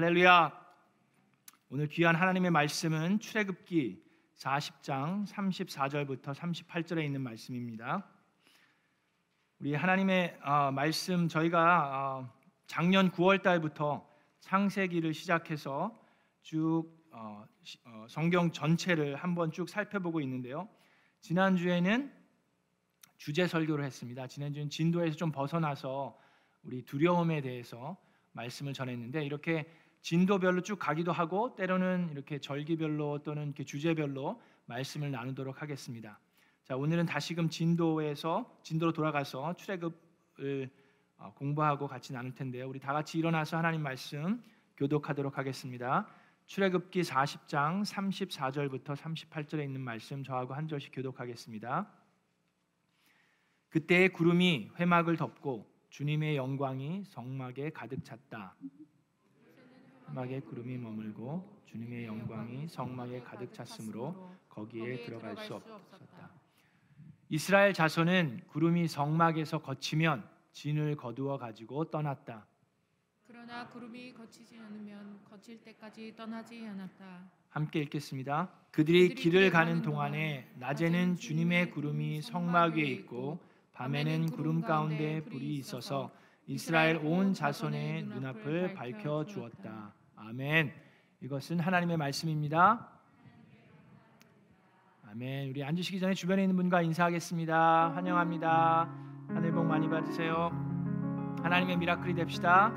할렐루야. 오늘 귀한 하나님의 말씀은 출애굽기 40장 34절부터 38절에 있는 말씀입니다. 우리 하나님의 어, 말씀 저희가 어, 작년 9월 달부터 창세기를 시작해서 쭉 어, 어, 성경 전체를 한번 쭉 살펴보고 있는데요. 지난 주에는 주제 설교를 했습니다. 지난 주는 진도에서 좀 벗어나서 우리 두려움에 대해서 말씀을 전했는데 이렇게 진도별로 쭉 가기도 하고 때로는 이렇게 절기별로 또는 이렇게 주제별로 말씀을 나누도록 하겠습니다. 자 오늘은 다시금 진도에서 진도로 돌아가서 출애굽을 어, 공부하고 같이 나눌 텐데요. 우리 다 같이 일어나서 하나님 말씀 교독하도록 하겠습니다. 출애굽기 40장 34절부터 38절에 있는 말씀 저하고 한 절씩 교독하겠습니다. 그때 구름이 회막을 덮고 주님의 영광이 성막에 가득 찼다. 회막에 구름이 머물고 주님의 영광이 성막에 가득 찼으므로 거기에 들어갈 수 없었다. 이스라엘 자손은 구름이 성막에서 거치면 진을 거두어 가지고 떠났다. 그러나 구름이 거치지 않으면 거칠 때까지 떠나지 않았다. 함께 읽겠습니다. 그들이 길을 가는 동안에 낮에는 주님의 구름이 성막 위에 있고 밤에는 구름 가운데 불이 있어서 이스라엘 온 자손의 눈앞을 밝혀 주었다. 아멘. 이것은 하나님의 말씀입니다. 아멘. 우리 앉으시기 전에 주변에 있는 분과 인사하겠습니다. 환영합니다. 하늘 복 많이 받으세요. 하나님의 미라클이 됩시다.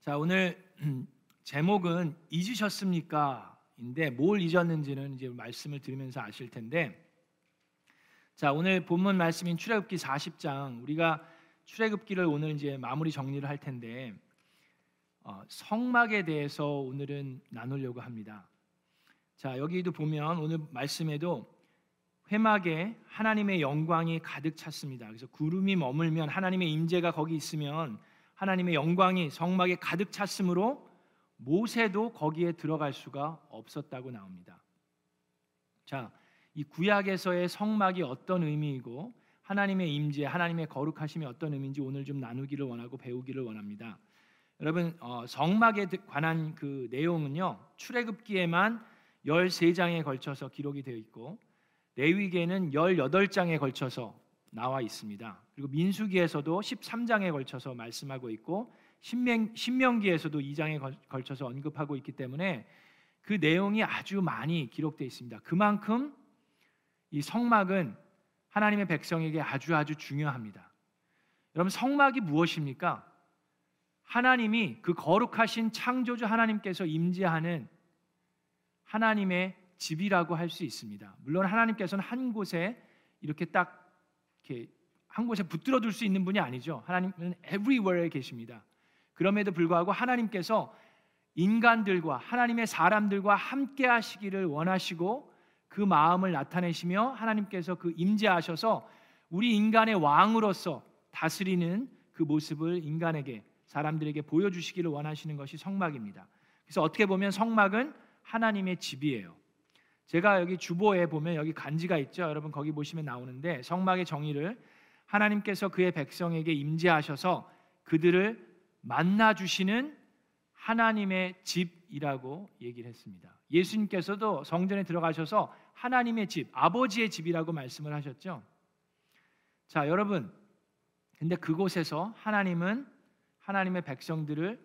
자, 오늘 제목은 잊으셨습니까? 인데 뭘 잊었는지는 이제 말씀을 드리면서 아실 텐데 자, 오늘 본문 말씀인 출애굽기 40장 우리가 출애굽기를 오늘 이제 마무리 정리를 할 텐데 어, 성막에 대해서 오늘은 나누려고 합니다. 자, 여기도 보면 오늘 말씀에도 회막에 하나님의 영광이 가득 찼습니다. 그래서 구름이 머물면 하나님의 임재가 거기 있으면 하나님의 영광이 성막에 가득 찼으므로 모세도 거기에 들어갈 수가 없었다고 나옵니다. 자, 이 구약에서의 성막이 어떤 의미이고 하나님의 임재, 하나님의 거룩하심이 어떤 의미인지 오늘 좀 나누기를 원하고 배우기를 원합니다. 여러분 어, 성막에 관한 그 내용은요 출애굽기에만 13장에 걸쳐서 기록이 되어 있고 레위기에는 18장에 걸쳐서 나와 있습니다. 그리고 민수기에서도 13장에 걸쳐서 말씀하고 있고 신명, 신명기에서도 2장에 걸쳐서 언급하고 있기 때문에 그 내용이 아주 많이 기록되어 있습니다. 그만큼 이 성막은 하나님의 백성에게 아주 아주 중요합니다. 여러분 성막이 무엇입니까? 하나님이 그 거룩하신 창조주 하나님께서 임재하는 하나님의 집이라고 할 수 있습니다. 물론 하나님께서는 한 곳에 이렇게 딱 이렇게 한 곳에 붙들어 둘 수 있는 분이 아니죠. 하나님은 everywhere에 계십니다. 그럼에도 불구하고 하나님께서 인간들과 하나님의 사람들과 함께 하시기를 원하시고 그 마음을 나타내시며 하나님께서 그 임재하셔서 우리 인간의 왕으로서 다스리는 그 모습을 인간에게 사람들에게 보여주시기를 원하시는 것이 성막입니다. 그래서 어떻게 보면 성막은 하나님의 집이에요. 제가 여기 주보에 보면 여기 간지가 있죠. 여러분 거기 보시면 나오는데 성막의 정의를 하나님께서 그의 백성에게 임재하셔서 그들을 만나 주시는 하나님의 집 이라고 얘기를 했습니다. 예수님께서도 성전에 들어가셔서 하나님의 집, 아버지의 집이라고 말씀을 하셨죠. 자, 여러분. 근데 그곳에서 하나님은 하나님의 백성들을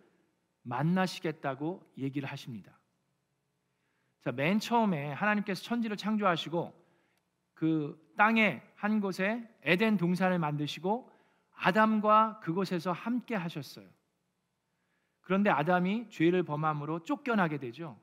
만나시겠다고 얘기를 하십니다. 자, 맨 처음에 하나님께서 천지를 창조하시고 그 땅의 한 곳에 에덴 동산을 만드시고 아담과 그곳에서 함께 하셨어요. 그런데 아담이 죄를 범함으로 쫓겨나게 되죠.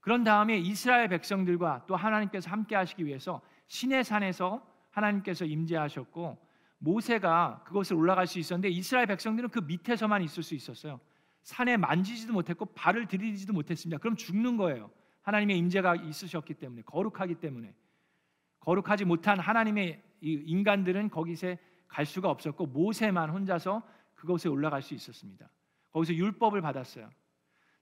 그런 다음에 이스라엘 백성들과 또 하나님께서 함께 하시기 위해서 신의 산에서 하나님께서 임재하셨고 모세가 그곳을 올라갈 수 있었는데 이스라엘 백성들은 그 밑에서만 있을 수 있었어요. 산에 만지지도 못했고 발을 들이지도 못했습니다. 그럼 죽는 거예요. 하나님의 임재가 있으셨기 때문에 거룩하기 때문에 거룩하지 못한 하나님의 인간들은 거기서 갈 수가 없었고 모세만 혼자서 그곳에 올라갈 수 있었습니다. 거기서 율법을 받았어요.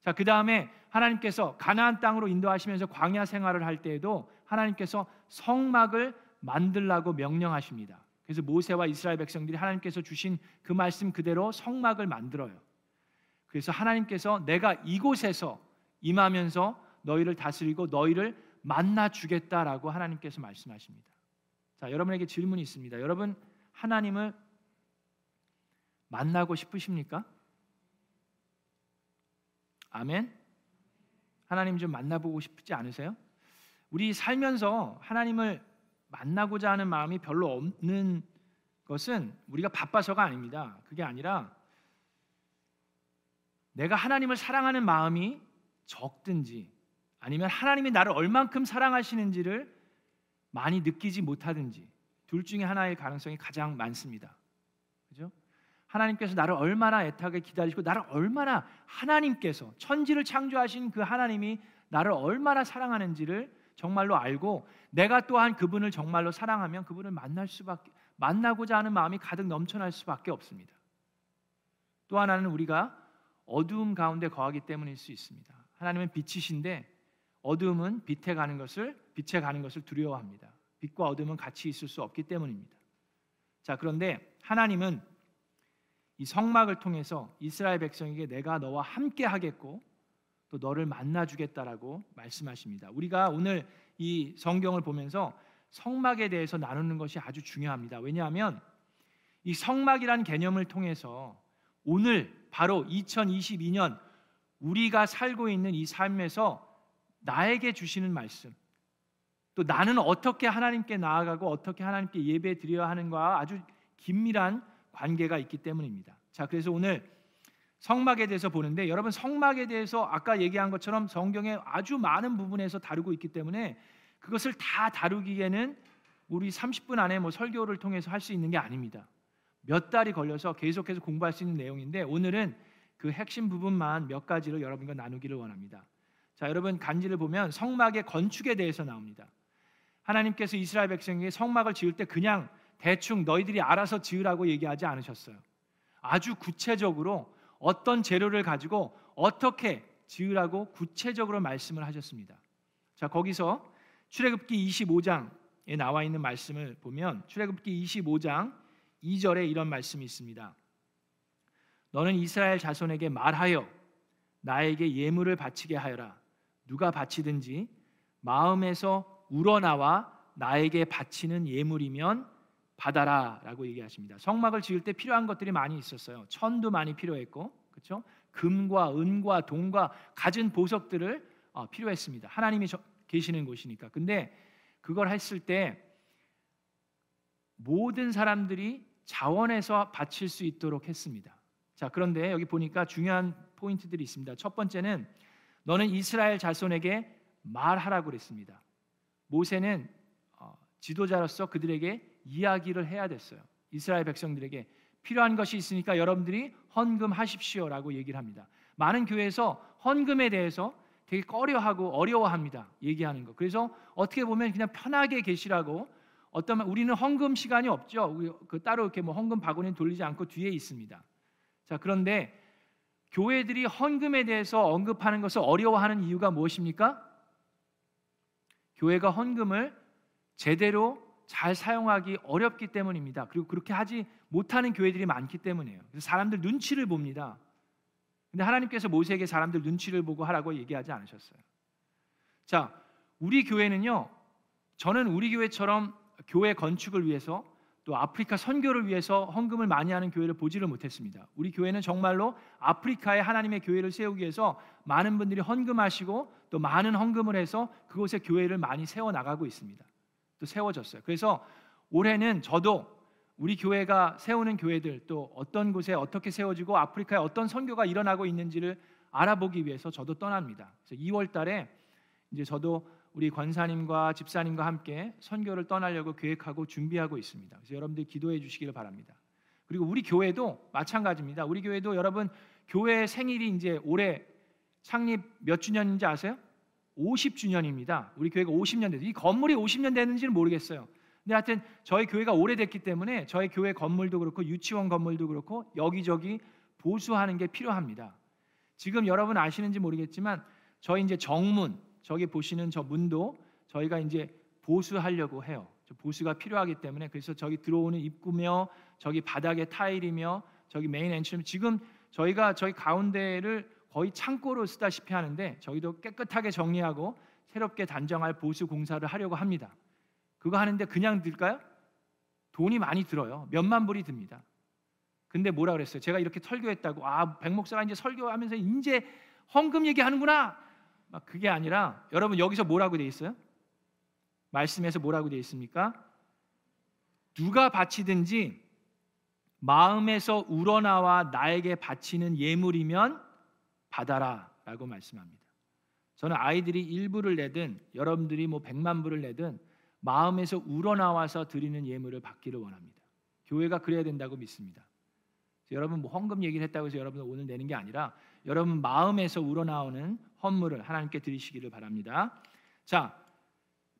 자, 그 다음에 하나님께서 가나안 땅으로 인도하시면서 광야 생활을 할 때에도 하나님께서 성막을 만들라고 명령하십니다. 그래서 모세와 이스라엘 백성들이 하나님께서 주신 그 말씀 그대로 성막을 만들어요. 그래서 하나님께서 내가 이곳에서 임하면서 너희를 다스리고 너희를 만나 주겠다라고 하나님께서 말씀하십니다. 자, 여러분에게 질문이 있습니다. 여러분 하나님을 만나고 싶으십니까? 아멘. 하나님 좀 만나보고 싶지 않으세요? 우리 살면서 하나님을 만나고자 하는 마음이 별로 없는 것은 우리가 바빠서가 아닙니다. 그게 아니라 내가 하나님을 사랑하는 마음이 적든지 아니면 하나님이 나를 얼만큼 사랑하시는지를 많이 느끼지 못하든지 둘 중에 하나의 가능성이 가장 많습니다. 그죠? 하나님께서 나를 얼마나 애타게 기다리시고 나를 얼마나 하나님께서 천지를 창조하신 그 하나님이 나를 얼마나 사랑하는지를 정말로 알고 내가 또한 그분을 정말로 사랑하면 그분을 만날 수밖에 만나고자 하는 마음이 가득 넘쳐날 수밖에 없습니다. 또 하나는 우리가 어두움 가운데 거하기 때문일 수 있습니다. 하나님은 빛이신데 어두움은 빛에 가는 것을 빛에 가는 것을 두려워합니다. 빛과 어둠은 같이 있을 수 없기 때문입니다. 자, 그런데 하나님은 이 성막을 통해서 이스라엘 백성에게 내가 너와 함께 하겠고 또 너를 만나 주겠다라고 말씀하십니다. 우리가 오늘 이 성경을 보면서 성막에 대해서 나누는 것이 아주 중요합니다. 왜냐하면 이 성막이라는 개념을 통해서 오늘 바로 2022년 우리가 살고 있는 이 삶에서 나에게 주시는 말씀 또 나는 어떻게 하나님께 나아가고 어떻게 하나님께 예배 드려야 하는가 아주 긴밀한 관계가 있기 때문입니다. 자, 그래서 오늘 성막에 대해서 보는데 여러분 성막에 대해서 아까 얘기한 것처럼 성경에 아주 많은 부분에서 다루고 있기 때문에 그것을 다 다루기에는 우리 30분 안에 뭐 설교를 통해서 할 수 있는 게 아닙니다. 몇 달이 걸려서 계속해서 공부할 수 있는 내용인데 오늘은 그 핵심 부분만 몇 가지를 여러분과 나누기를 원합니다. 자, 여러분 간지를 보면 성막의 건축에 대해서 나옵니다. 하나님께서 이스라엘 백성에게 성막을 지을 때 그냥 대충 너희들이 알아서 지으라고 얘기하지 않으셨어요. 아주 구체적으로 어떤 재료를 가지고 어떻게 지으라고 구체적으로 말씀을 하셨습니다. 자, 거기서 출애굽기 25장에 나와 있는 말씀을 보면 출애굽기 25장 2절에 이런 말씀이 있습니다. 너는 이스라엘 자손에게 말하여 나에게 예물을 바치게 하여라. 누가 바치든지 마음에서 우러나와 나에게 바치는 예물이면 받아라라고 얘기하십니다. 성막을 지을 때 필요한 것들이 많이 있었어요. 천도 많이 필요했고, 그렇죠? 금과 은과 동과 갖은 보석들을 어, 필요했습니다. 하나님이 저, 계시는 곳이니까. 근데 그걸 했을 때 모든 사람들이 자원해서 바칠 수 있도록 했습니다. 자, 그런데 여기 보니까 중요한 포인트들이 있습니다. 첫 번째는 너는 이스라엘 자손에게 말하라고 그랬습니다. 모세는 어, 지도자로서 그들에게 이야기를 해야 됐어요. 이스라엘 백성들에게 필요한 것이 있으니까 여러분들이 헌금하십시오라고 얘기를 합니다. 많은 교회에서 헌금에 대해서 되게 꺼려하고 어려워합니다. 얘기하는 거. 그래서 어떻게 보면 그냥 편하게 계시라고 어떤 우리는 헌금 시간이 없죠. 그 따로 이렇게 뭐 헌금 바구니 돌리지 않고 뒤에 있습니다. 자, 그런데 교회들이 헌금에 대해서 언급하는 것을 어려워하는 이유가 무엇입니까? 교회가 헌금을 제대로 잘 사용하기 어렵기 때문입니다. 그리고 그렇게 하지 못하는 교회들이 많기 때문이에요. 그래서 사람들 눈치를 봅니다. 근데 하나님께서 모세에게 사람들 눈치를 보고 하라고 얘기하지 않으셨어요. 자, 우리 교회는요. 저는 우리 교회처럼 교회 건축을 위해서 또 아프리카 선교를 위해서 헌금을 많이 하는 교회를 보지를 못했습니다. 우리 교회는 정말로 아프리카에 하나님의 교회를 세우기 위해서 많은 분들이 헌금하시고 또 많은 헌금을 해서 그곳에 교회를 많이 세워 나가고 있습니다. 또 세워졌어요. 그래서 올해는 저도 우리 교회가 세우는 교회들 또 어떤 곳에 어떻게 세워지고 아프리카에 어떤 선교가 일어나고 있는지를 알아보기 위해서 저도 떠납니다. 그래서 2월 달에 이제 저도 우리 권사님과 집사님과 함께 선교를 떠나려고 계획하고 준비하고 있습니다. 그래서 여러분들 기도해 주시기를 바랍니다. 그리고 우리 교회도 마찬가지입니다. 우리 교회도 여러분 교회 생일이 이제 올해 창립 몇 주년인지 아세요? 50주년입니다. 우리 교회가 50년 됐어요. 이 건물이 50년 됐는지는 모르겠어요. 근데 하여튼 저희 교회가 오래됐기 때문에 저희 교회 건물도 그렇고 유치원 건물도 그렇고 여기저기 보수하는 게 필요합니다. 지금 여러분 아시는지 모르겠지만 저희 이제 정문 저기 보시는 저 문도 저희가 이제 보수하려고 해요. 저 보수가 필요하기 때문에 그래서 저기 들어오는 입구며 저기 바닥에 타일이며 저기 main entry 지금 저희가 저희 가운데를 거의 창고로 쓰다시피 하는데 저희도 깨끗하게 정리하고 새롭게 단정할 보수 공사를 하려고 합니다. 그거 하는데 그냥 들까요? 돈이 많이 들어요. 몇만 불이 듭니다. 근데 뭐라 그랬어요? 제가 이렇게 설교했다고 아, 백 목사가 이제 설교하면서 이제 헌금 얘기하는구나. 막 그게 아니라 여러분 여기서 뭐라고 돼 있어요? 말씀에서 뭐라고 돼 있습니까? 누가 바치든지 마음에서 우러나와 나에게 바치는 예물이면 받아라라고 말씀합니다. 저는 아이들이 일부를 내든 여러분들이 뭐 백만 불을 내든 마음에서 우러나와서 드리는 예물을 받기를 원합니다. 교회가 그래야 된다고 믿습니다. 여러분 뭐 헌금 얘기를 했다고 해서 여러분 오늘 내는 게 아니라 여러분 마음에서 우러나오는 헌물을 하나님께 드리시기를 바랍니다. 자,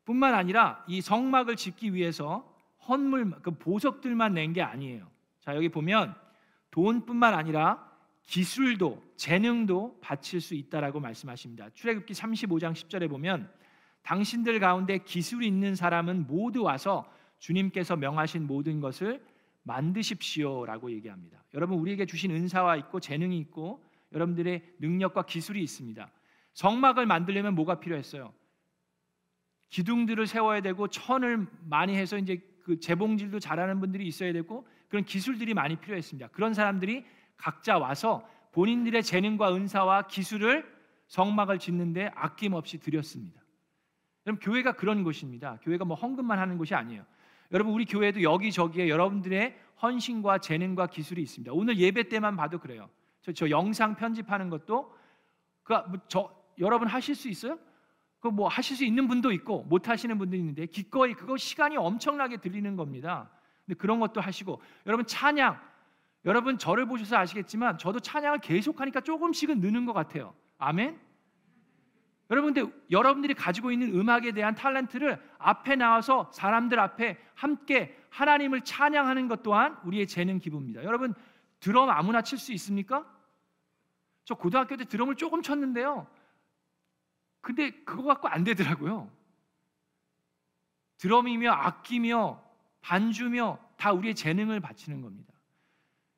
뿐만 아니라 이 성막을 짓기 위해서 헌물 그 보석들만 낸 게 아니에요. 자, 여기 보면 돈뿐만 아니라 기술도 재능도 바칠 수 있다라고 말씀하십니다. 출애굽기 35장 10절에 보면 당신들 가운데 기술이 있는 사람은 모두 와서 주님께서 명하신 모든 것을 만드십시오라고 얘기합니다. 여러분 우리에게 주신 은사와 있고 재능이 있고 여러분들의 능력과 기술이 있습니다. 성막을 만들려면 뭐가 필요했어요? 기둥들을 세워야 되고 천을 많이 해서 이제 그 재봉질도 잘하는 분들이 있어야 되고 그런 기술들이 많이 필요했습니다. 그런 사람들이 각자 와서 본인들의 재능과 은사와 기술을 성막을 짓는데 아낌없이 드렸습니다. 여러분 교회가 그런 곳입니다. 교회가 뭐 헌금만 하는 곳이 아니에요. 여러분 우리 교회도 여기저기에 여러분들의 헌신과 재능과 기술이 있습니다. 오늘 예배 때만 봐도 그래요. 저, 저 영상 편집하는 것도 그저 뭐 여러분 하실 수 있어요? 그 뭐 하실 수 있는 분도 있고 못 하시는 분도 있는데 기꺼이 그거 시간이 엄청나게 들리는 겁니다. 근데 그런 것도 하시고 여러분 찬양 여러분 저를 보셔서 아시겠지만 저도 찬양을 계속하니까 조금씩은 느는 것 같아요. 아멘. 여러분 근데 여러분들이 가지고 있는 음악에 대한 탤런트를 앞에 나와서 사람들 앞에 함께 하나님을 찬양하는 것 또한 우리의 재능 기부입니다. 여러분 드럼 아무나 칠 수 있습니까? 저 고등학교 때 드럼을 조금 쳤는데요. 근데 그거 갖고 안 되더라고요. 드럼이며 악기며 반주며 다 우리의 재능을 바치는 겁니다.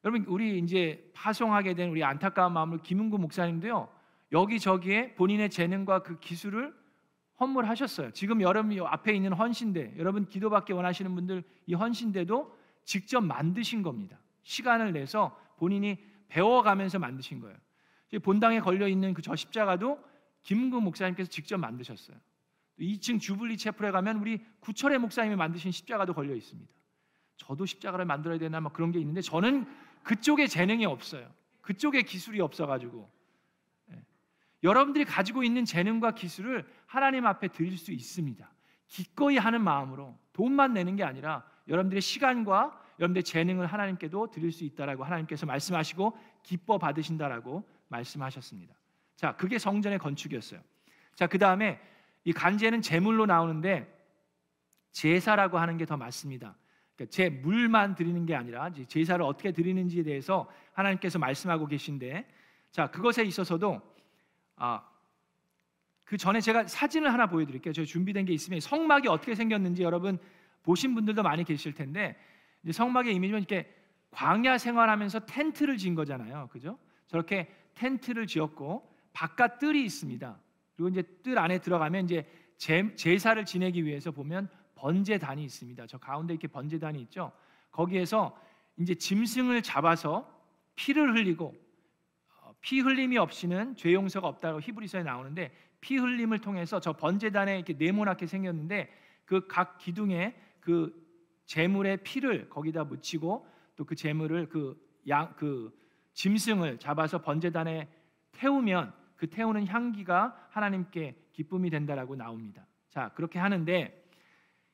여러분 우리 이제 파송하게 된 우리 안타까운 마음을 김은구 목사님도요 여기저기에 본인의 재능과 그 기술을 헌물하셨어요. 지금 여러분 앞에 있는 헌신대 여러분 기도받기 원하시는 분들 이 헌신대도 직접 만드신 겁니다. 시간을 내서 본인이 배워가면서 만드신 거예요. 본당에 걸려 있는 그 저 십자가도 김은구 목사님께서 직접 만드셨어요. 2층 주블리 채플에 가면 우리 구철의 목사님이 만드신 십자가도 걸려 있습니다. 저도 십자가를 만들어야 되나 막 그런 게 있는데 저는 그쪽에 재능이 없어요. 그쪽에 기술이 없어가지고 예. 여러분들이 가지고 있는 재능과 기술을 하나님 앞에 드릴 수 있습니다. 기꺼이 하는 마음으로 돈만 내는 게 아니라 여러분들의 시간과 여러분들의 재능을 하나님께도 드릴 수 있다라고 하나님께서 말씀하시고 기뻐 받으신다라고 말씀하셨습니다. 자, 그게 성전의 건축이었어요. 자, 그 다음에 이 간제는 제물로 나오는데 제사라고 하는 게 더 맞습니다. 그러니까 제 물만 드리는 게 아니라 제사를 어떻게 드리는지에 대해서 하나님께서 말씀하고 계신데 자 그것에 있어서도 아, 그 전에 제가 사진을 하나 보여드릴게요. 저 준비된 게 있으면 성막이 어떻게 생겼는지 여러분 보신 분들도 많이 계실 텐데 성막의 이미지는 이렇게 광야 생활하면서 텐트를 진 거잖아요, 그죠? 저렇게 텐트를 지었고 바깥 뜰이 있습니다. 그리고 이제 뜰 안에 들어가면 이제 제, 제사를 지내기 위해서 보면 번제단이 있습니다. 저 가운데 이렇게 번제단이 있죠. 거기에서 이제 짐승을 잡아서 피를 흘리고 어, 피 흘림이 없이는 죄 용서가 없다고 히브리서에 나오는데 피 흘림을 통해서 저 번제단에 이렇게 네모나게 생겼는데 그 각 기둥에 그 제물의 피를 거기다 묻히고 또 그 제물을 그 양그 그 짐승을 잡아서 번제단에 태우면 그 태우는 향기가 하나님께 기쁨이 된다라고 나옵니다. 자, 그렇게 하는데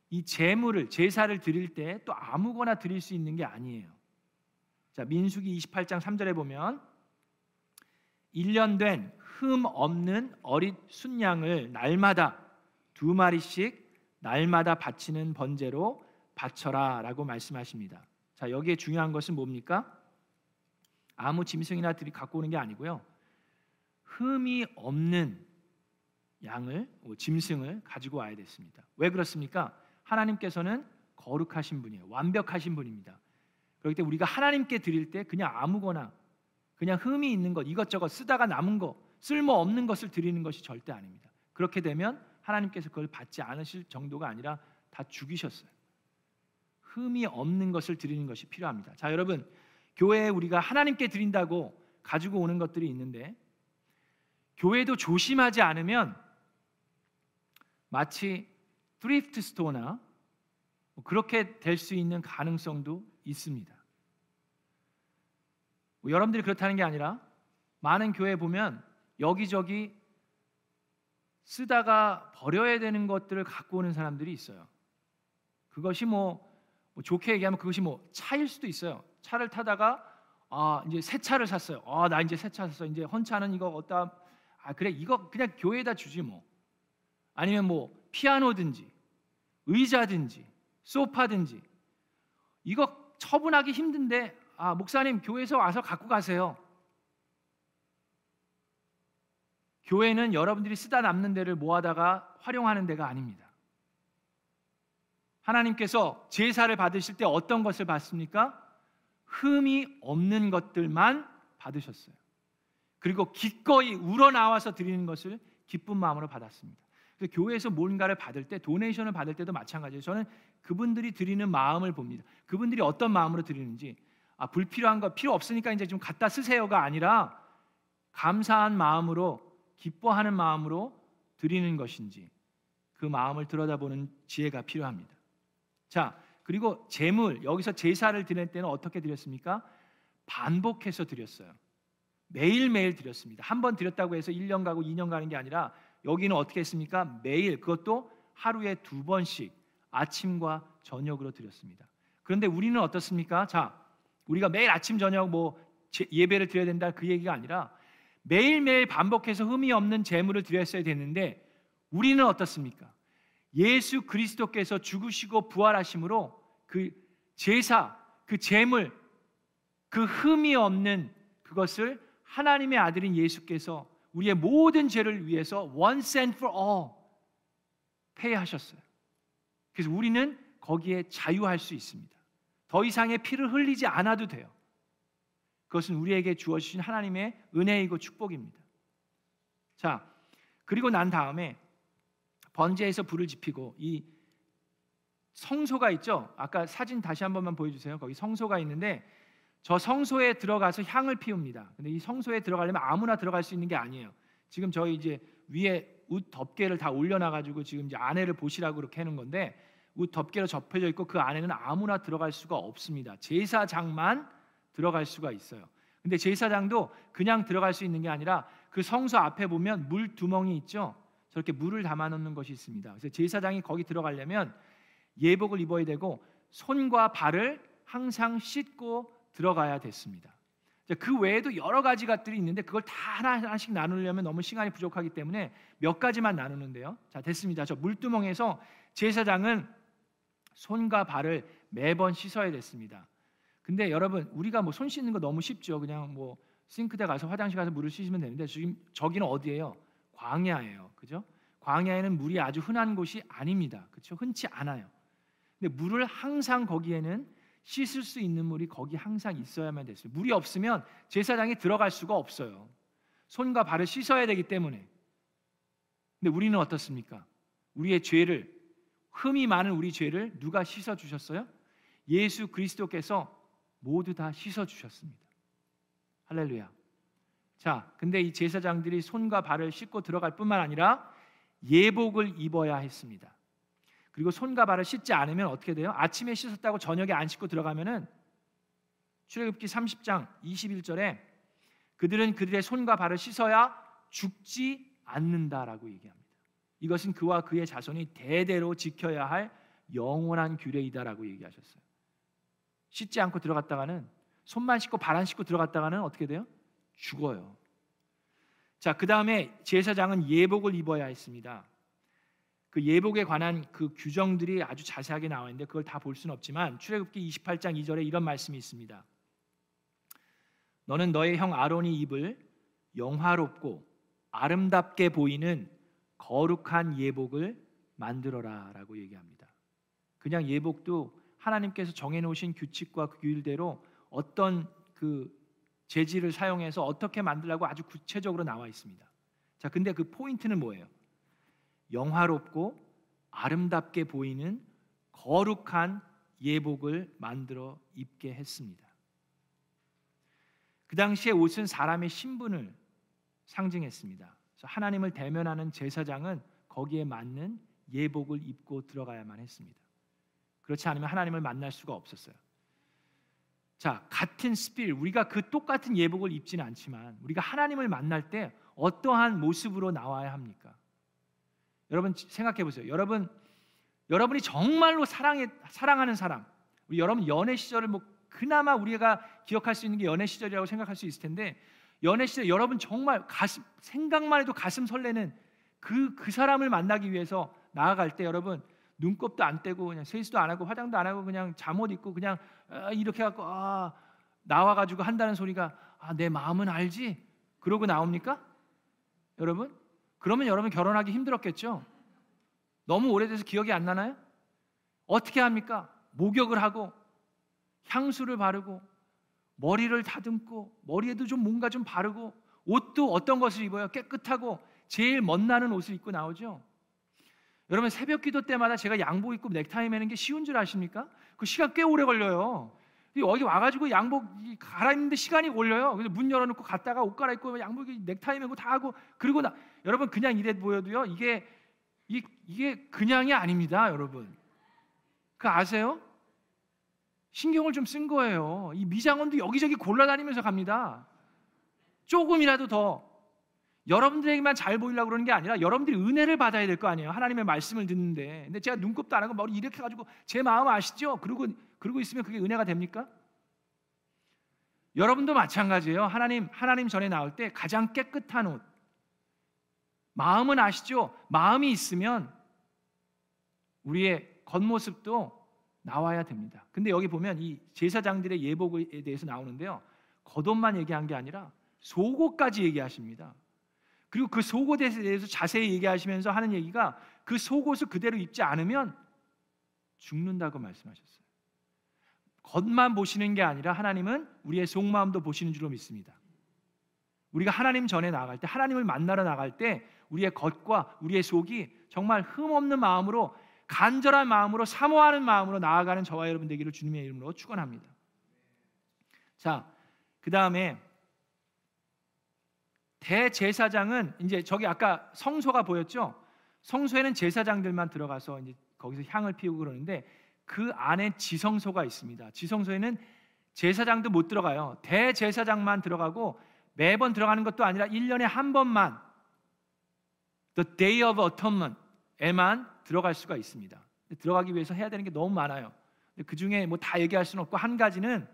이 제물을 제사를 드릴 때 또 아무거나 드릴 수 있는 게 아니에요. 자, 민수기 28장 3절에 보면 1년 된 흠 없는 어릿 순양을 날마다 두 마리씩 날마다 바치는 번제로 바쳐라라고 말씀하십니다. 자, 여기에 중요한 것은 뭡니까? 아무 짐승이나 들이 갖고 오는 게 아니고요. 흠이 없는 양을 짐승을 가지고 와야 됐습니다. 왜 그렇습니까? 하나님께서는 거룩하신 분이에요. 완벽하신 분입니다. 그렇기 때문에 우리가 하나님께 드릴 때 그냥 아무거나 그냥 흠이 있는 것 이것저것 쓰다가 남은 거 쓸모 없는 것을 드리는 것이 절대 아닙니다. 그렇게 되면 하나님께서 그걸 받지 않으실 정도가 아니라 다 죽이셨어요. 흠이 없는 것을 드리는 것이 필요합니다. 자, 여러분, 교회에 우리가 하나님께 드린다고 가지고 오는 것들이 있는데 교회도 조심하지 않으면 마치 thrift store나 뭐 그렇게 될 수 있는 가능성도 있습니다. 뭐 여러분들이 그렇다는 게 아니라 많은 교회 보면 여기저기 쓰다가 버려야 되는 것들을 갖고 오는 사람들이 있어요. 그것이 뭐, 뭐 좋게 얘기하면 그것이 뭐 차일 수도 있어요. 차를 타다가 아 이제 새 차를 샀어요. 아 나 이제 새 차 샀어. 이제 헌차는 이거 어디다 아 그래 이거 그냥 교회에다 주지 뭐. 아니면 뭐 피아노든지 의자든지 소파든지 이거 처분하기 힘든데 아 목사님 교회에서 와서 갖고 가세요. 교회는 여러분들이 쓰다 남는 데를 모아다가 활용하는 데가 아닙니다. 하나님께서 제사를 받으실 때 어떤 것을 받습니까? 흠이 없는 것들만 받으셨어요. 그리고 기꺼이 우러나와서 드리는 것을 기쁜 마음으로 받았습니다. 그래서 교회에서 뭔가를 받을 때 도네이션을 받을 때도 마찬가지예요. 저는 그분들이 드리는 마음을 봅니다. 그분들이 어떤 마음으로 드리는지 아 불필요한 거 필요 없으니까 이제 좀 갖다 쓰세요가 아니라 감사한 마음으로 기뻐하는 마음으로 드리는 것인지 그 마음을 들여다보는 지혜가 필요합니다. 자, 그리고 재물 여기서 제사를 드릴 때는 어떻게 드렸습니까? 반복해서 드렸어요. 매일매일 드렸습니다. 한 번 드렸다고 해서 1년 가고 2년 가는 게 아니라 여기는 어떻게 했습니까? 매일 그것도 하루에 두 번씩 아침과 저녁으로 드렸습니다. 그런데 우리는 어떻습니까? 자, 우리가 매일 아침 저녁 뭐 예배를 드려야 된다 그 얘기가 아니라 매일매일 반복해서 흠이 없는 제물을 드렸어야 되는데 우리는 어떻습니까? 예수 그리스도께서 죽으시고 부활하심으로 그 제사, 그 제물, 그 흠이 없는 그것을 하나님의 아들인 예수께서 우리의 모든 죄를 위해서 once and for all 폐하셨어요. 그래서 우리는 거기에 자유할 수 있습니다. 더 이상의 피를 흘리지 않아도 돼요. 그것은 우리에게 주어주신 하나님의 은혜이고 축복입니다. 자, 그리고 난 다음에 번제에서 불을 지피고 이 성소가 있죠. 아까 사진 다시 한 번만 보여주세요. 거기 성소가 있는데 저 성소에 들어가서 향을 피웁니다. 근데 이 성소에 들어가려면 아무나 들어갈 수 있는 게 아니에요. 지금 저희 이제 위에 옷 덮개를 다 올려놔 가지고 지금 이제 안에를 보시라고 그렇게 해놓은 건데 옷 덮개로 접혀져 있고 그 안에는 아무나 들어갈 수가 없습니다. 제사장만 들어갈 수가 있어요. 근데 제사장도 그냥 들어갈 수 있는 게 아니라 그 성소 앞에 보면 물 두멍이 있죠. 저렇게 물을 담아 놓는 것이 있습니다. 그래서 제사장이 거기 들어가려면 예복을 입어야 되고 손과 발을 항상 씻고 들어가야 됐습니다. 그 외에도 여러 가지 것들이 있는데 그걸 다 하나씩 나누려면 너무 시간이 부족하기 때문에 몇 가지만 나누는데요. 자, 됐습니다. 저 물두멍에서 제사장은 손과 발을 매번 씻어야 됐습니다. 근데 여러분 우리가 뭐 손 씻는 거 너무 쉽죠. 그냥 뭐 싱크대 가서 화장실 가서 물을 씻으면 되는데 지금 저기는 어디예요? 광야예요. 그죠? 광야에는 물이 아주 흔한 곳이 아닙니다. 그렇죠? 흔치 않아요. 근데 물을 항상 거기에는 씻을 수 있는 물이 거기 항상 있어야만 됐어요. 물이 없으면 제사장이 들어갈 수가 없어요. 손과 발을 씻어야 되기 때문에. 근데 우리는 어떻습니까? 우리의 죄를 흠이 많은 우리 죄를 누가 씻어 주셨어요? 예수 그리스도께서 모두 다 씻어 주셨습니다. 할렐루야. 자, 근데 이 제사장들이 손과 발을 씻고 들어갈 뿐만 아니라 예복을 입어야 했습니다. 그리고 손과 발을 씻지 않으면 어떻게 돼요? 아침에 씻었다고 저녁에 안 씻고 들어가면은 출애굽기 30장 21절에 그들은 그들의 손과 발을 씻어야 죽지 않는다라고 얘기합니다. 이것은 그와 그의 자손이 대대로 지켜야 할 영원한 규례이다라고 얘기하셨어요. 씻지 않고 들어갔다가는 손만 씻고 발 안 씻고 들어갔다가는 어떻게 돼요? 죽어요. 자, 그 다음에 제사장은 예복을 입어야 했습니다. 그 예복에 관한 그 규정들이 아주 자세하게 나와 있는데 그걸 다 볼 수는 없지만 출애굽기 28장 2절에 이런 말씀이 있습니다. 너는 너의 형 아론이 입을 영화롭고 아름답게 보이는 거룩한 예복을 만들어라라고 얘기합니다. 그냥 예복도 하나님께서 정해 놓으신 규칙과 그 규율대로 어떤 그 재질을 사용해서 어떻게 만들라고 아주 구체적으로 나와 있습니다. 자, 근데 그 포인트는 뭐예요? 영화롭고 아름답게 보이는 거룩한 예복을 만들어 입게 했습니다. 그 당시에 옷은 사람의 신분을 상징했습니다. 하나님을 대면하는 제사장은 거기에 맞는 예복을 입고 들어가야만 했습니다. 그렇지 않으면 하나님을 만날 수가 없었어요. 자, 같은 스피릿 우리가 그 똑같은 예복을 입지는 않지만 우리가 하나님을 만날 때 어떠한 모습으로 나와야 합니까? 여러분 생각해 보세요. 여러분 여러분이 정말로 사랑해 사랑하는 사람, 우리 여러분 연애 시절을 뭐 그나마 우리가 기억할 수 있는 게 연애 시절이라고 생각할 수 있을 텐데 연애 시절 여러분 정말 가슴 생각만 해도 가슴 설레는 그그 사람을 만나기 위해서 나아갈 때 여러분 눈곱도 안 떼고 그냥 세수도 안 하고 화장도 안 하고 그냥 잠옷 입고 그냥 아, 이렇게 갖고 아, 나와 가지고 한다는 소리가 아, 내 마음은 알지? 그러고 나옵니까? 여러분? 그러면 여러분 결혼하기 힘들었겠죠? 너무 오래돼서 기억이 안 나나요? 어떻게 합니까? 목욕을 하고 향수를 바르고 머리를 다듬고 머리에도 좀 뭔가 좀 바르고 옷도 어떤 것을 입어요? 깨끗하고 제일 멋나는 옷을 입고 나오죠. 여러분 새벽 기도 때마다 제가 양복 입고 넥타이 매는 게 쉬운 줄 아십니까? 그 시간 꽤 오래 걸려요. 여기 와가지고 양복 갈아입는데 시간이 걸려요. 그래서 문 열어놓고 갔다가 옷 갈아입고 양복 넥타이 매고 다 하고 그리고 나 여러분 그냥 이래 보여도요 이게 이, 이게 그냥이 아닙니다, 여러분. 그 아세요? 신경을 좀 쓴 거예요. 이 미장원도 여기저기 골라다니면서 갑니다. 조금이라도 더 여러분들에게만 잘 보이려고 그러는 게 아니라 여러분들이 은혜를 받아야 될 거 아니에요. 하나님의 말씀을 듣는데. 근데 제가 눈곱도 안 하고 머리 이렇게 가지고 제 마음 아시죠? 그러고 그러고 있으면 그게 은혜가 됩니까? 여러분도 마찬가지예요. 하나님 하나님 전에 나올 때 가장 깨끗한 옷. 마음은 아시죠? 마음이 있으면 우리의 겉모습도 나와야 됩니다. 근데 여기 보면 이 제사장들의 예복에 대해서 나오는데요. 겉옷만 얘기한 게 아니라 속옷까지 얘기하십니다. 그리고 그 속옷에 대해서 자세히 얘기하시면서 하는 얘기가 그 속옷을 그대로 입지 않으면 죽는다고 말씀하셨어요. 겉만 보시는 게 아니라 하나님은 우리의 속마음도 보시는 줄로 믿습니다. 우리가 하나님 전에 나갈 때 하나님을 만나러 나갈 때 우리의 겉과 우리의 속이 정말 흠없는 마음으로 간절한 마음으로 사모하는 마음으로 나아가는 저와 여러분 되기를 주님의 이름으로 축원합니다. 자, 그 다음에 대제사장은 이제 저기 아까 성소가 보였죠. 성소에는 제사장들만 들어가서 이제 거기서 향을 피우고 그러는데 그 안에 지성소가 있습니다. 지성소에는 제사장도 못 들어가요. 대제사장만 들어가고 매번 들어가는 것도 아니라 1년에 한 번만 The Day of Atonement에만 들어갈 수가 있습니다. 들어가기 위해서 해야 되는 게 너무 많아요. 그 중에 뭐 다 얘기할 수는 없고 한 가지는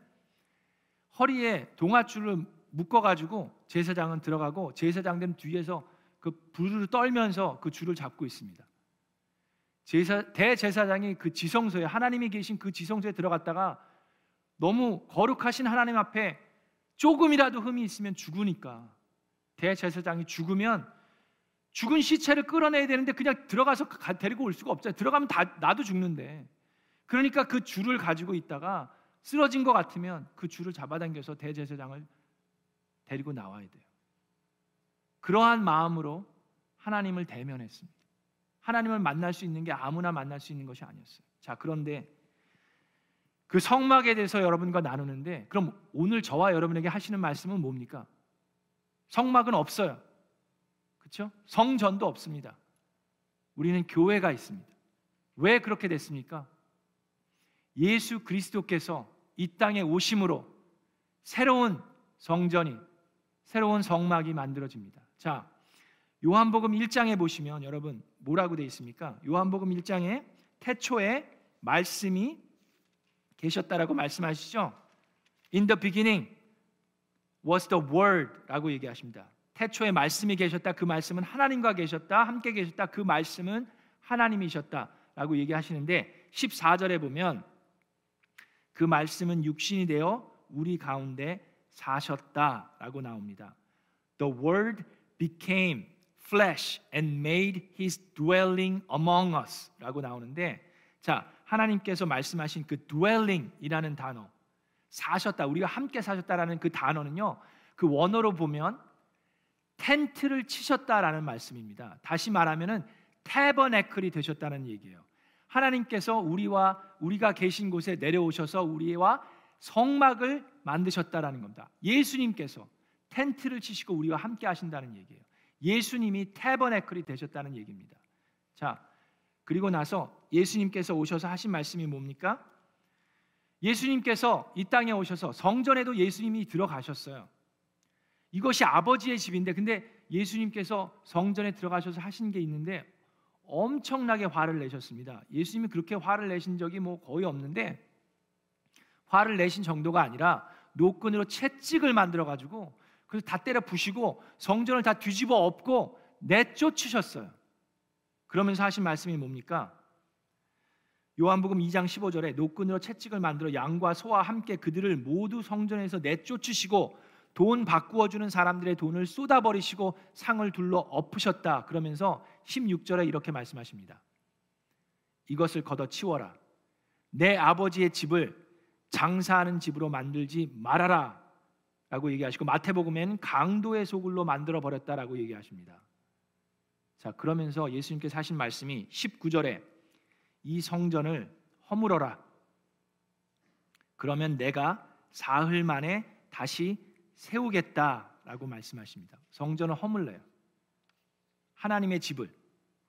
허리에 동아줄을 묶어가지고 제사장은 들어가고 제사장들은 뒤에서 그 불을 떨면서 그 줄을 잡고 있습니다. 제사, 대제사장이 그 지성소에 하나님이 계신 그 지성소에 들어갔다가 너무 거룩하신 하나님 앞에 조금이라도 흠이 있으면 죽으니까 대제사장이 죽으면 죽은 시체를 끌어내야 되는데 그냥 들어가서 데리고 올 수가 없잖아요. 들어가면 다 나도 죽는데. 그러니까 그 줄을 가지고 있다가 쓰러진 것 같으면 그 줄을 잡아당겨서 대제사장을 데리고 나와야 돼요. 그러한 마음으로 하나님을 대면했습니다. 하나님을 만날 수 있는 게 아무나 만날 수 있는 것이 아니었어요. 자, 그런데 그 성막에 대해서 여러분과 나누는데 그럼 오늘 저와 여러분에게 하시는 말씀은 뭡니까? 성막은 없어요. 그렇죠? 성전도 없습니다. 우리는 교회가 있습니다. 왜 그렇게 됐습니까? 예수 그리스도께서 이 땅에 오심으로 새로운 성전이 새로운 성막이 만들어집니다. 자, 요한복음 1장에 보시면 여러분 뭐라고 되어 있습니까? 요한복음 1장에 태초에 말씀이 계셨다라고 말씀하시죠. In the beginning was the word라고 얘기하십니다. 태초에 말씀이 계셨다. 그 말씀은 하나님과 계셨다. 함께 계셨다. 그 말씀은 하나님이셨다라고 얘기하시는데 14절에 보면 그 말씀은 육신이 되어 우리 가운데 사셨다라고 나옵니다. The word became flesh and made his dwelling among us라고 나오는데 자, 하나님께서 말씀하신 그 dwelling이라는 단어 사셨다 우리가 함께 사셨다라는 그 단어는요 그 원어로 보면 텐트를 치셨다라는 말씀입니다. 다시 말하면은 태버네클이 되셨다는 얘기예요. 하나님께서 우리와 우리가 계신 곳에 내려오셔서 우리와 성막을 만드셨다라는 겁니다. 예수님께서 텐트를 치시고 우리와 함께 하신다는 얘기예요. 예수님이 태버네클이 되셨다는 얘기입니다. 자, 그리고 나서 예수님께서 오셔서 하신 말씀이 뭡니까? 예수님께서 이 땅에 오셔서 성전에도 예수님이 들어가셨어요. 이것이 아버지의 집인데 근데 예수님께서 성전에 들어가셔서 하신 게 있는데 엄청나게 화를 내셨습니다. 예수님이 그렇게 화를 내신 적이 뭐 거의 없는데 화를 내신 정도가 아니라 노끈으로 채찍을 만들어 가지고 그래서 다 때려 부시고 성전을 다 뒤집어 엎고 내쫓으셨어요. 그러면서 하신 말씀이 뭡니까? 요한복음 2장 15절에 노끈으로 채찍을 만들어 양과 소와 함께 그들을 모두 성전에서 내쫓으시고 돈 바꾸어 주는 사람들의 돈을 쏟아버리시고 상을 둘러 엎으셨다. 그러면서 16절에 이렇게 말씀하십니다. 이것을 걷어 치워라. 내 아버지의 집을 장사하는 집으로 만들지 말아라. 라고 얘기하시고 마태복음엔 강도의 소굴로 만들어 버렸다라고 얘기하십니다. 자, 그러면서 예수님께서 하신 말씀이 19절에 이 성전을 허물어라. 그러면 내가 사흘 만에 다시 세우겠다라고 말씀하십니다. 성전을 허물래요. 하나님의 집을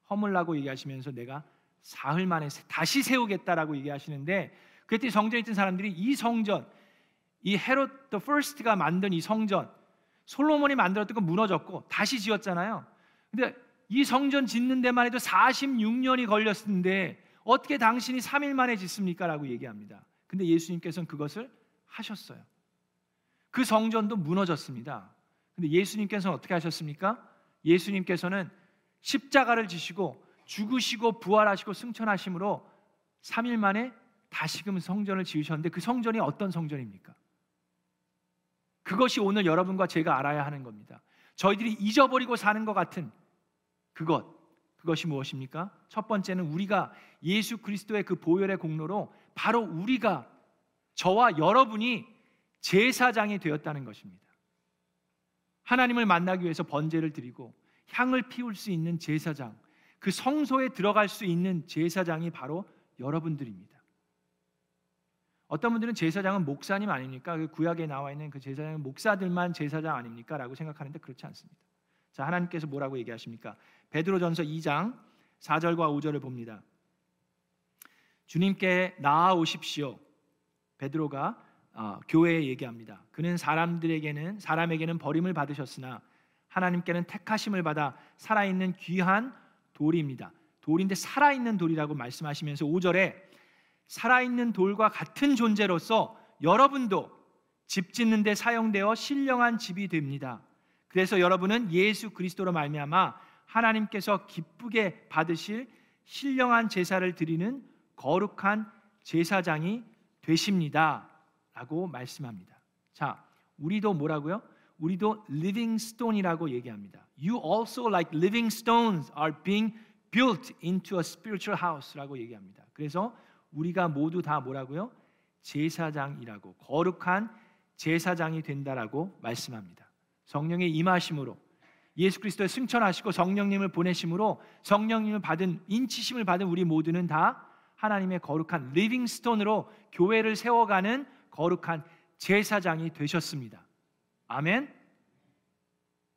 허물라고 얘기하시면서 내가 사흘 만에 다시 세우겠다라고 얘기하시는데 그때 성전에 있던 사람들이 이 성전 이 헤롯 the First가 만든 이 성전 솔로몬이 만들었던 건 무너졌고 다시 지었잖아요. 근데 이 성전 짓는 데만 해도 46년이 걸렸는데 어떻게 당신이 3일 만에 짓습니까? 라고 얘기합니다. 근데 예수님께서는 그것을 하셨어요. 그 성전도 무너졌습니다. 근데 예수님께서는 어떻게 하셨습니까? 예수님께서는 십자가를 지시고 죽으시고 부활하시고 승천하심으로 3일 만에 다시금 성전을 지으셨는데 그 성전이 어떤 성전입니까? 그것이 오늘 여러분과 제가 알아야 하는 겁니다. 저희들이 잊어버리고 사는 것 같은 그것 그것이 무엇입니까? 첫 번째는 우리가 예수 그리스도의 그 보혈의 공로로 바로 우리가 저와 여러분이 제사장이 되었다는 것입니다. 하나님을 만나기 위해서 번제를 드리고 향을 피울 수 있는 제사장, 그 성소에 들어갈 수 있는 제사장이 바로 여러분들입니다. 어떤 분들은 제사장은 목사님 아닙니까? 그 구약에 나와 있는 그 제사장은 목사들만 제사장 아닙니까? 라고 생각하는데 그렇지 않습니다. 자, 하나님께서 뭐라고 얘기하십니까? 베드로전서 2장 4절과 5절을 봅니다. 주님께 나아오십시오. 베드로가 어, 교회에 얘기합니다. 그는 사람들에게는 사람에게는 버림을 받으셨으나 하나님께는 택하심을 받아 살아있는 귀한 돌입니다. 돌인데 살아있는 돌이라고 말씀하시면서 5절에 살아있는 돌과 같은 존재로서 여러분도 집 짓는 데 사용되어 신령한 집이 됩니다. 그래서 여러분은 예수 그리스도로 말미암아 하나님께서 기쁘게 받으실 신령한 제사를 드리는 거룩한 제사장이 되십니다라고 말씀합니다. 자, 우리도 뭐라고요? 우리도 living stone이라고 얘기합니다. You also like living stones are being built into a spiritual house라고 얘기합니다. 그래서 우리가 모두 다 뭐라고요? 제사장이라고 거룩한 제사장이 된다라고 말씀합니다. 성령의 임하심으로 예수 그리스도의 승천하시고 성령님을 보내심으로 성령님을 받은 인치심을 받은 우리 모두는 다 하나님의 거룩한 living stone으로 교회를 세워가는 거룩한 제사장이 되셨습니다. 아멘.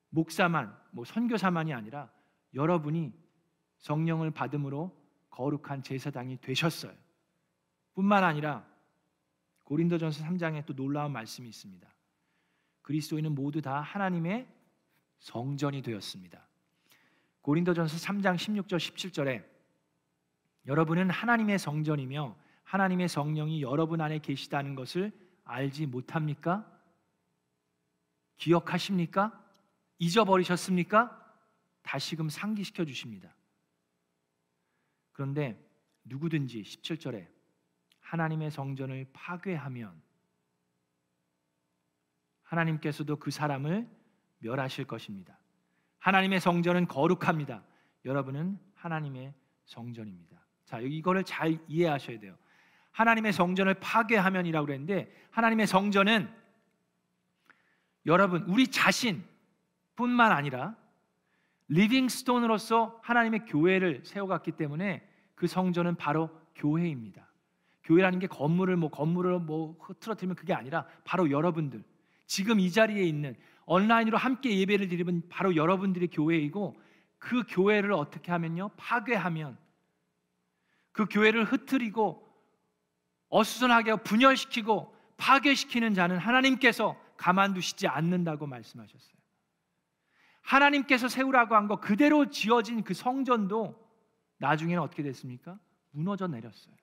목사만 뭐 선교사만이 아니라 여러분이 성령을 받음으로 거룩한 제사장이 되셨어요. 뿐만 아니라 고린도전서 3장에 또 놀라운 말씀이 있습니다. 그리스도인은 모두 다 하나님의 성전이 되었습니다. 고린도전서 3장 16절 17절에 여러분은 하나님의 성전이며 하나님의 성령이 여러분 안에 계시다는 것을 알지 못합니까? 기억하십니까? 잊어버리셨습니까? 다시금 상기시켜 주십니다. 그런데 누구든지 17절에 하나님의 성전을 파괴하면 하나님께서도 그 사람을 멸하실 것입니다. 하나님의 성전은 거룩합니다. 여러분은 하나님의 성전입니다. 자, 이거를 잘 이해하셔야 돼요. 하나님의 성전을 파괴하면이라고 그랬는데 하나님의 성전은 여러분 우리 자신뿐만 아니라 리빙스톤으로서 하나님의 교회를 세워갔기 때문에 그 성전은 바로 교회입니다. 교회라는 게 건물을 뭐 건물을 뭐 흐트러뜨리면 그게 아니라 바로 여러분들 지금 이 자리에 있는 온라인으로 함께 예배를 드리면 바로 여러분들이 교회이고 그 교회를 어떻게 하면요 파괴하면 그 교회를 흐트리고 어수선하게 분열시키고 파괴시키는 자는 하나님께서 가만두시지 않는다고 말씀하셨어요. 하나님께서 세우라고 한 거 그대로 지어진 그 성전도 나중에는 어떻게 됐습니까? 무너져 내렸어요.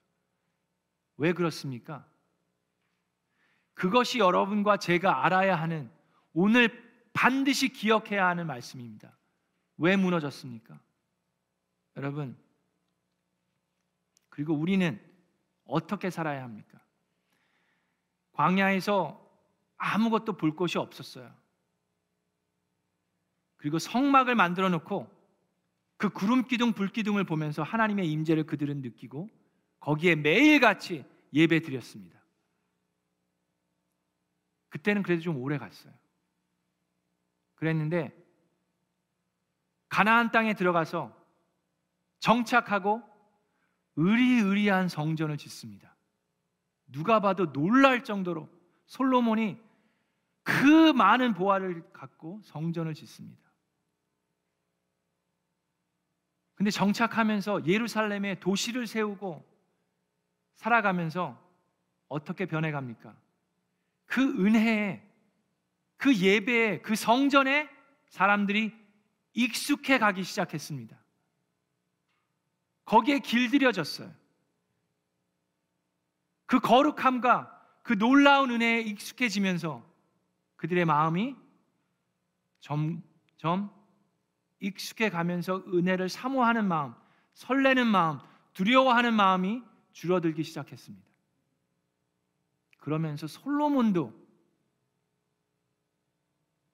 왜 그렇습니까? 그것이 여러분과 제가 알아야 하는 오늘 반드시 기억해야 하는 말씀입니다. 왜 무너졌습니까? 여러분, 그리고 우리는 어떻게 살아야 합니까? 광야에서 아무것도 볼 곳이 없었어요. 그리고 성막을 만들어 놓고 그 구름 기둥 불 기둥을 보면서 하나님의 임재를 그들은 느끼고 거기에 매일같이 예배 드렸습니다. 그때는 그래도 좀 오래 갔어요. 그랬는데 가나안 땅에 들어가서 정착하고 의리의리한 성전을 짓습니다. 누가 봐도 놀랄 정도로 솔로몬이 그 많은 보화를 갖고 성전을 짓습니다. 근데 정착하면서 예루살렘에 도시를 세우고 살아가면서 어떻게 변해갑니까? 그 은혜에, 그 예배에, 그 성전에 사람들이 익숙해 가기 시작했습니다. 거기에 길들여졌어요. 그 거룩함과 그 놀라운 은혜에 익숙해지면서 그들의 마음이 점점 익숙해 가면서 은혜를 사모하는 마음, 설레는 마음, 두려워하는 마음이 줄어들기 시작했습니다. 그러면서 솔로몬도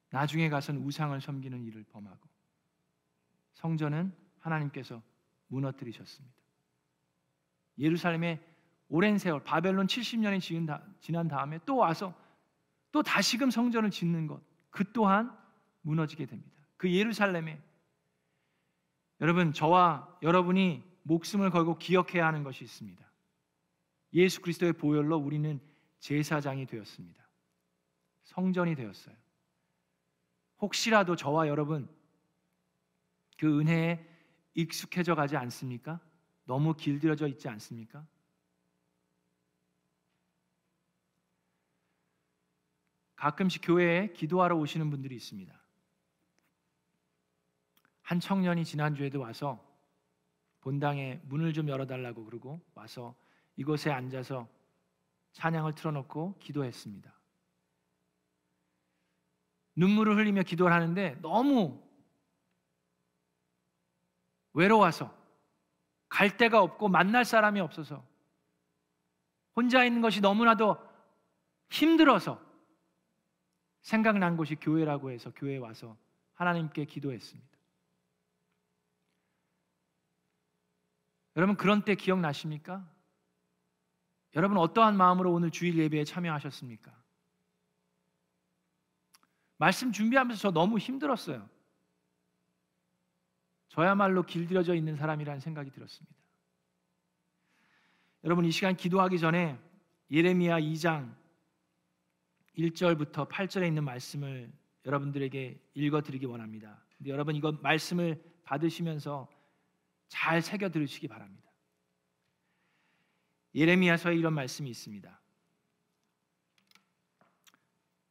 나중에 가서는 우상을 섬기는 일을 범하고 성전은 하나님께서 무너뜨리셨습니다. 예루살렘에 오랜 세월 바벨론 70년이 지난 다음에 또 와서 또 다시금 성전을 짓는 것 그 또한 무너지게 됩니다. 그 예루살렘에 여러분 저와 여러분이 목숨을 걸고 기억해야 하는 것이 있습니다. 예수 그리스도의 보혈로 우리는 제사장이 되었습니다. 성전이 되었어요. 혹시라도 저와 여러분 그 은혜에 익숙해져 가지 않습니까? 너무 길들여져 있지 않습니까? 가끔씩 교회에 기도하러 오시는 분들이 있습니다. 한 청년이 지난주에도 와서 본당에 문을 좀 열어달라고 그러고 와서 이곳에 앉아서 찬양을 틀어놓고 기도했습니다. 눈물을 흘리며 기도를 하는데 너무 외로워서 갈 데가 없고 만날 사람이 없어서 혼자 있는 것이 너무나도 힘들어서 생각난 곳이 교회라고 해서 교회에 와서 하나님께 기도했습니다. 여러분 그런 때 기억나십니까? 여러분 어떠한 마음으로 오늘 주일 예배에 참여하셨습니까? 말씀 준비하면서 저 너무 힘들었어요. 저야말로 길들여져 있는 사람이라는 생각이 들었습니다. 여러분 이 시간 기도하기 전에 예레미야 2장 1절부터 8절에 있는 말씀을 여러분들에게 읽어 드리기 원합니다. 근데 여러분 이거 말씀을 받으시면서 잘 새겨 들으시기 바랍니다. 예레미야서에 이런 말씀이 있습니다.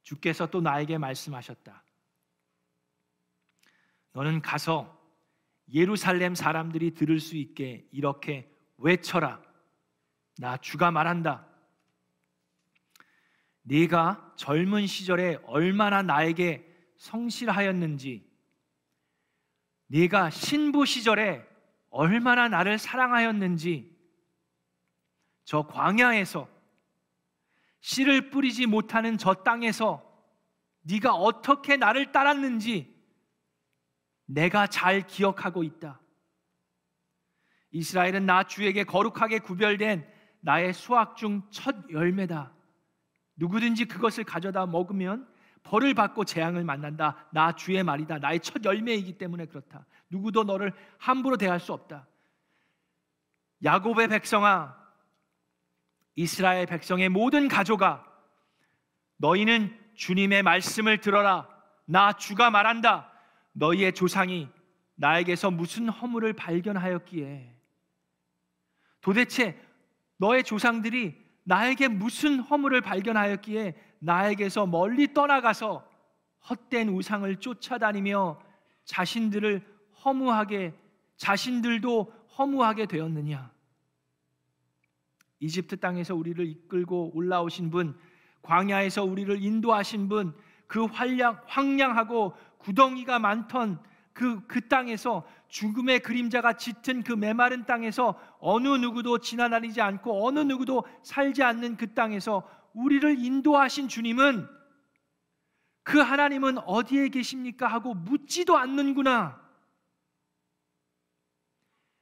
주께서 또 나에게 말씀하셨다. 너는 가서 예루살렘 사람들이 들을 수 있게 이렇게 외쳐라. 나 주가 말한다. 네가 젊은 시절에 얼마나 나에게 성실하였는지, 네가 신부 시절에 얼마나 나를 사랑하였는지, 저 광야에서 씨를 뿌리지 못하는 저 땅에서 네가 어떻게 나를 따랐는지 내가 잘 기억하고 있다. 이스라엘은 나 주에게 거룩하게 구별된 나의 수확 중 첫 열매다. 누구든지 그것을 가져다 먹으면 벌을 받고 재앙을 만난다. 나 주의 말이다. 나의 첫 열매이기 때문에 그렇다. 누구도 너를 함부로 대할 수 없다. 야곱의 백성아, 이스라엘 백성의 모든 가족아, 너희는 주님의 말씀을 들어라. 나 주가 말한다. 너희의 조상이 나에게서 무슨 허물을 발견하였기에 도대체 너의 조상들이 나에게 무슨 허물을 발견하였기에 나에게서 멀리 떠나가서 헛된 우상을 쫓아다니며 자신들을 허무하게 자신들도 허무하게 되었느냐? 이집트 땅에서 우리를 이끌고 올라오신 분, 광야에서 우리를 인도하신 분, 그 황량, 황량하고 구덩이가 많던 그, 그 땅에서 죽음의 그림자가 짙은 그 메마른 땅에서 어느 누구도 지나다니지 않고 어느 누구도 살지 않는 그 땅에서 우리를 인도하신 주님은 그 하나님은 어디에 계십니까? 하고 묻지도 않는구나.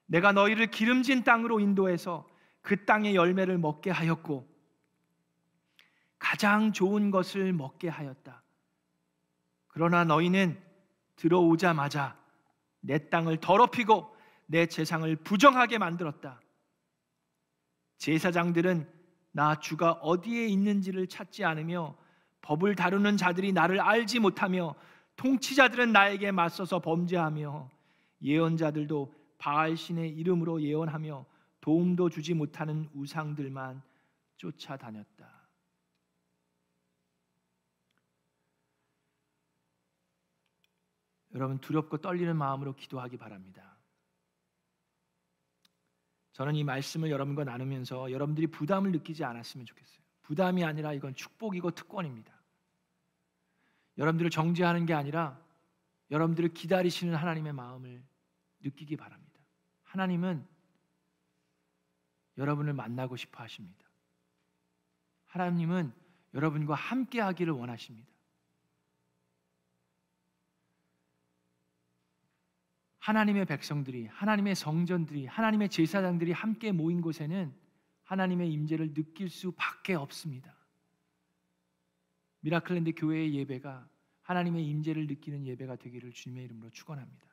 내가 너희를 기름진 땅으로 인도해서 그 땅의 열매를 먹게 하였고 가장 좋은 것을 먹게 하였다. 그러나 너희는 들어오자마자 내 땅을 더럽히고 내 재상을 부정하게 만들었다. 제사장들은 나 주가 어디에 있는지를 찾지 않으며 법을 다루는 자들이 나를 알지 못하며 통치자들은 나에게 맞서서 범죄하며 예언자들도 바알 신의 이름으로 예언하며 도움도 주지 못하는 우상들만 쫓아다녔다. 여러분 두렵고 떨리는 마음으로 기도하기 바랍니다. 저는 이 말씀을 여러분과 나누면서 여러분들이 부담을 느끼지 않았으면 좋겠어요. 부담이 아니라 이건 축복이고 특권입니다. 여러분들을 정죄하는 게 아니라 여러분들을 기다리시는 하나님의 마음을 느끼기 바랍니다. 하나님은 여러분을 만나고 싶어 하십니다. 하나님은 여러분과 함께 하기를 원하십니다. 하나님의 백성들이 하나님의 성전들이 하나님의 제사장들이 함께 모인 곳에는 하나님의 임재를 느낄 수밖에 없습니다. 미라클랜드 교회의 예배가 하나님의 임재를 느끼는 예배가 되기를 주님의 이름으로 축원합니다.